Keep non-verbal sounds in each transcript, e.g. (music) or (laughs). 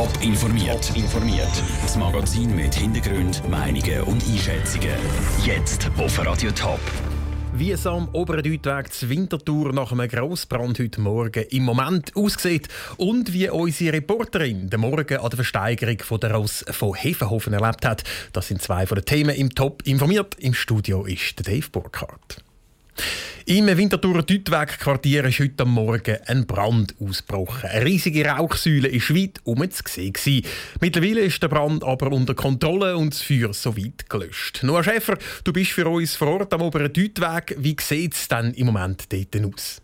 Top informiert. informiert. Das Magazin mit Hintergrund, Meinungen und Einschätzungen. Jetzt auf Radio Top. Wie es am oberen Deutweg zur Wintertour nach einem Grossbrand heute Morgen im Moment aussieht und wie unsere Reporterin den Morgen an der Versteigerung von der Ross von Hefenhofen erlebt hat. Das sind zwei von den Themen im Top informiert. Im Studio ist der Dave Burkhardt. Im Winterthur Deutweg-Quartier ist heute Morgen ein Brand ausgebrochen. Eine riesige Rauchsäule ist weit um zu sehen. Mittlerweile ist der Brand aber unter Kontrolle und das Feuer so weit gelöscht. Noah Schäfer, du bist für uns vor Ort am oberen Deutweg. Wie sieht es denn im Moment dort aus?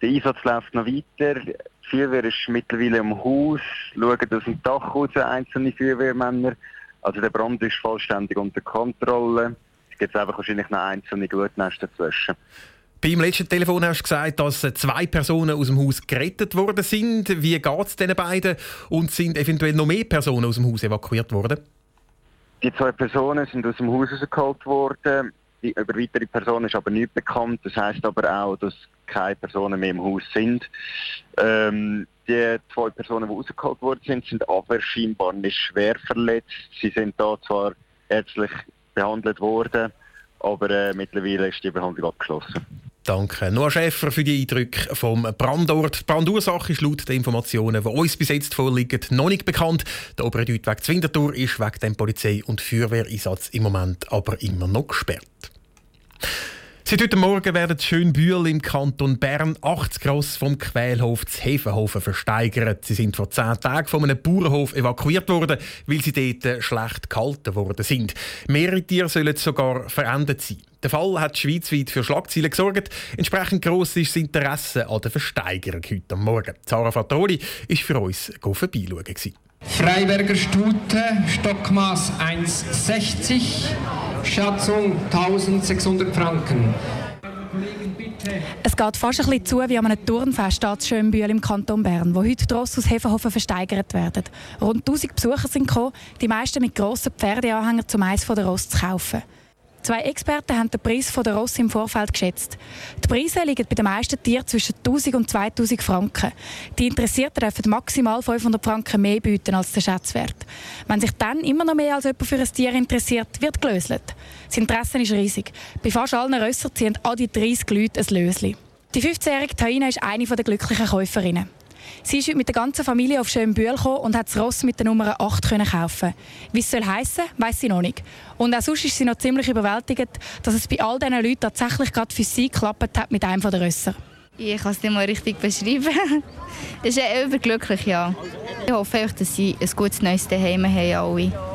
Der Einsatz läuft noch weiter. Die Feuerwehr ist mittlerweile im Haus, schauen aus dem Dach raus, einzelne Feuerwehrmänner. Also der Brand ist vollständig unter Kontrolle gibt es einfach wahrscheinlich noch einzelne Glutnester dazwischen. Beim letzten Telefon hast du gesagt, dass zwei Personen aus dem Haus gerettet worden sind. Wie geht es diesen beiden? Und sind eventuell noch mehr Personen aus dem Haus evakuiert worden? Die zwei Personen sind aus dem Haus rausgeholt worden. Die, über weitere Personen ist aber nicht bekannt. Das heißt aber auch, dass keine Personen mehr im Haus sind. Ähm, die zwei Personen, die rausgeholt worden sind, sind aber scheinbar nicht schwer verletzt. Sie sind da zwar ärztlich behandelt worden. Aber äh, mittlerweile ist die Behandlung abgeschlossen. Danke. Noah Schäfer für die Eindrücke vom Brandort. Die Brandursache ist laut den Informationen, die uns bis jetzt vorliegen, noch nicht bekannt. Der obere Deutweg Zwintertour ist wegen dem Polizei- und Feuerwehreinsatz im Moment aber immer noch gesperrt. Seit heute Morgen werden Schönbühl im Kanton Bern 80 Gross vom Quälhof zu Hefenhofen versteigert. Sie sind vor zehn Tagen von einem Bauernhof evakuiert worden, weil sie dort schlecht gehalten worden sind. Mehrere Tiere sollen sogar verendet sein. Der Fall hat schweizweit für Schlagzeilen gesorgt. Entsprechend gross ist das Interesse an der Versteigerung heute Morgen. Sarah Fatroli war für uns vorbeischauen. Freiberger Stute, Stockmaß 1,60, Schätzung 1600 Franken. Es geht fast ein bisschen zu wie an einem Turnfest in Schönbühl im Kanton Bern, wo heute Ross aus Hefenhofen versteigert werden. Rund 1000 Besucher sind gekommen, die meisten mit grossen Pferdeanhängern zum Eis von der Ross zu kaufen. Zwei Experten haben den Preis der Ross im Vorfeld geschätzt. Die Preise liegen bei den meisten Tieren zwischen 1000 und 2000 Franken. Die Interessierten dürfen maximal 500 Franken mehr bieten als der Schätzwert. Wenn sich dann immer noch mehr als jemand für ein Tier interessiert, wird gelöselt. Das Interesse ist riesig. Bei fast allen Rössern ziehen all die 30 Leute ein Lösli. Die 15-jährige Taina ist eine der glücklichen Käuferinnen. Sie ist heute mit der ganzen Familie auf Schönbühl gekommen und hat das Ross mit der Nummer 8 können kaufen. Wie es soll heissen, weiß sie noch nicht. Und auch sonst ist sie noch ziemlich überwältigt, dass es bei all diesen Leuten tatsächlich gerade für sie geklappt hat mit einem der Rösser. Ich kann es nicht mal richtig beschreiben. (laughs) Es ist überglücklich, ja. Ich hoffe dass sie ein gutes neues Zuhause haben, alle.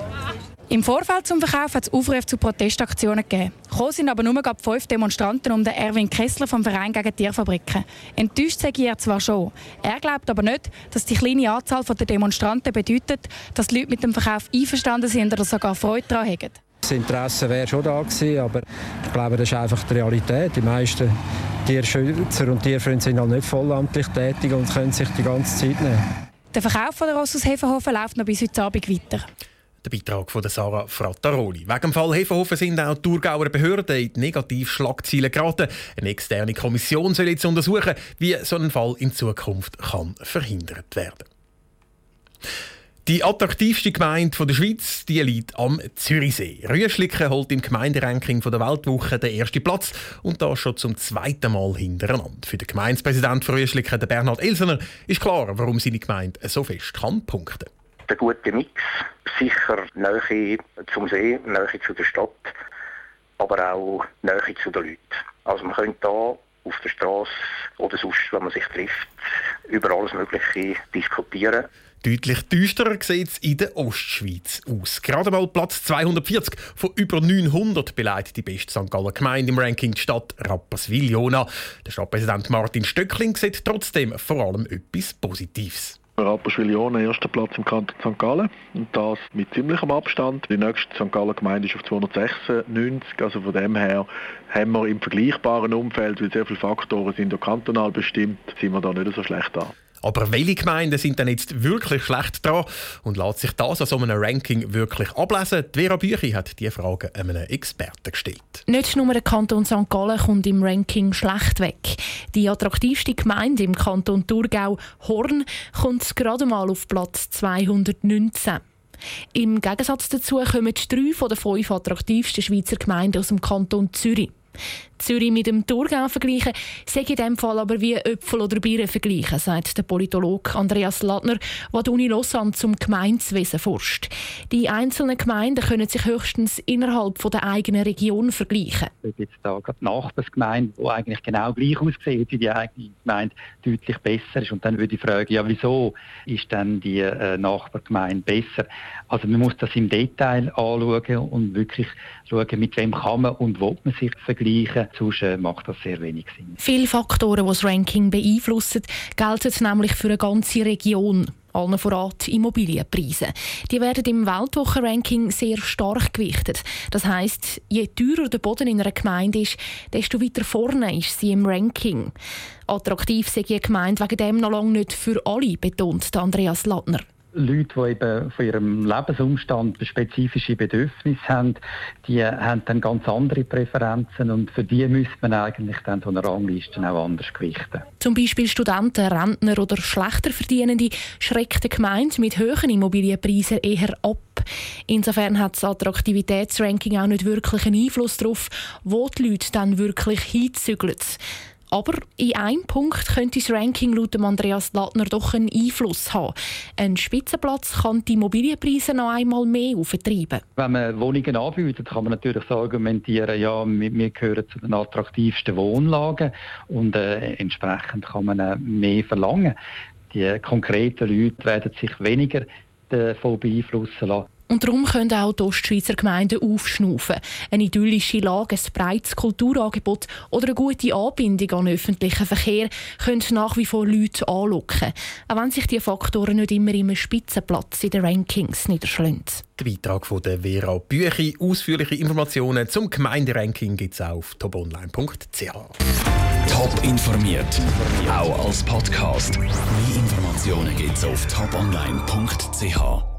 Im Vorfeld zum Verkauf hat es Aufrufe zu Protestaktionen gegeben. Gekommen sind aber nur gerade fünf Demonstranten um den Erwin Kessler vom Verein gegen Tierfabriken. Enttäuscht sei er zwar schon. Er glaubt aber nicht, dass die kleine Anzahl der Demonstranten bedeutet, dass die Leute mit dem Verkauf einverstanden sind oder sogar Freude daran haben. Das Interesse wäre schon da gewesen, aber ich glaube, das ist einfach die Realität. Die meisten Tierschützer und Tierfreunde sind halt nicht vollamtlich tätig und können sich die ganze Zeit nehmen. Der Verkauf von der Ross aus Hefenhofen läuft noch bis heute Abend weiter. Der Beitrag von Sarah Frattaroli. Wegen dem Fall Hefenhofen sind auch die Thurgauer Behörden in die Negativschlagziele geraten. Eine externe Kommission soll jetzt untersuchen, wie so ein Fall in Zukunft kann verhindert werden die attraktivste Gemeinde der Schweiz die liegt am Zürichsee. Rüschlicken holt im Gemeinderanking der Weltwoche den ersten Platz und das schon zum zweiten Mal hintereinander. Für den Gemeindepräsidenten von Rüschlicken, Bernhard Elsener, ist klar, warum seine Gemeinde so fest kann punkten der gute Mix. Sicher Nähe zum See, Nähe zu der Stadt, aber auch Nähe zu den Leuten. Also man könnte hier auf der Straße oder sonst, wenn man sich trifft, über alles Mögliche diskutieren. Deutlich düsterer sieht es in der Ostschweiz aus. Gerade mal Platz 240 von über 900 beleidigt die beste St. Galler Gemeinde im Ranking die Stadt Rapperswil-Jona. Der Stadtpräsident Martin Stöckling sieht trotzdem vor allem etwas Positives. Rapperswil-Jona erster Platz im Kanton St. Gallen und das mit ziemlichem Abstand. Die nächste St. Gallen Gemeinde ist auf 296, also von dem her haben wir im vergleichbaren Umfeld, weil sehr viele Faktoren sind kantonal bestimmt, sind wir da nicht so schlecht an. Aber welche Gemeinden sind denn jetzt wirklich schlecht dran und lässt sich das an so einem Ranking wirklich ablesen? Die Vera Büchi hat diese Frage einem Experten gestellt. Nicht nur der Kanton St. Gallen kommt im Ranking schlecht weg. Die attraktivste Gemeinde im Kanton Thurgau, Horn, kommt gerade mal auf Platz 219. Im Gegensatz dazu kommen drei von den fünf attraktivsten Schweizer Gemeinden aus dem Kanton Zürich. Zürich mit dem Thurgau vergleichen, sei in diesem Fall aber wie Äpfel oder Bieren vergleichen, sagt der Politologe Andreas Ladner, der die Uni Lausanne zum Gemeinswesen forscht. Die einzelnen Gemeinden können sich höchstens innerhalb der eigenen Region vergleichen. Ob jetzt da gerade die Nachbarsgemeinde, die eigentlich genau gleich aussieht wie die eigene Gemeinde, deutlich besser ist. Und dann würde ich fragen, ja wieso ist dann die äh, Nachbargemeinde besser? Also man muss das im Detail anschauen und wirklich schauen, mit wem kann man und will man sich vergleichen äh, macht das sehr wenig Sinn. Viele Faktoren, die das Ranking beeinflussen, gelten nämlich für eine ganze Region. Allen voran die Immobilienpreise. Die werden im Weltwochenranking sehr stark gewichtet. Das heißt, je teurer der Boden in einer Gemeinde ist, desto weiter vorne ist sie im Ranking. Attraktiv sei die Gemeinde wegen dem noch lange nicht für alle, betont Andreas Lattner. Leute, die eben von ihrem Lebensumstand spezifische Bedürfnisse haben, die haben dann ganz andere Präferenzen und für die müsste man eigentlich dann so eine Rangliste auch anders gewichten. Zum Beispiel Studenten, Rentner oder schlechter Verdienende schreckt die Gemeinde mit hohen Immobilienpreisen eher ab. Insofern hat das Attraktivitätsranking auch nicht wirklich einen Einfluss darauf, wo die Leute dann wirklich hinzügeln. Aber in einem Punkt könnte das Ranking laut Andreas Lattner doch einen Einfluss haben. Ein Spitzenplatz kann die Immobilienpreise noch einmal mehr auftreiben. Wenn man Wohnungen anbietet, kann man natürlich so argumentieren, ja, wir gehören zu den attraktivsten Wohnlagen und äh, entsprechend kann man äh, mehr verlangen. Die konkreten Leute werden sich weniger davon beeinflussen lassen. Und darum können auch die Ostschweizer Gemeinden aufschnaufen. Eine idyllische Lage, ein breites Kulturangebot oder eine gute Anbindung an öffentlichen Verkehr können nach wie vor Leute anlocken. Auch wenn sich diese Faktoren nicht immer im Spitzenplatz in den Rankings niederschlagen. Der Beitrag von der Vera Büchi. Ausführliche Informationen zum Gemeinderanking gibt es auf toponline.ch. Top informiert, auch als Podcast. Mehr Informationen gibt es auf toponline.ch.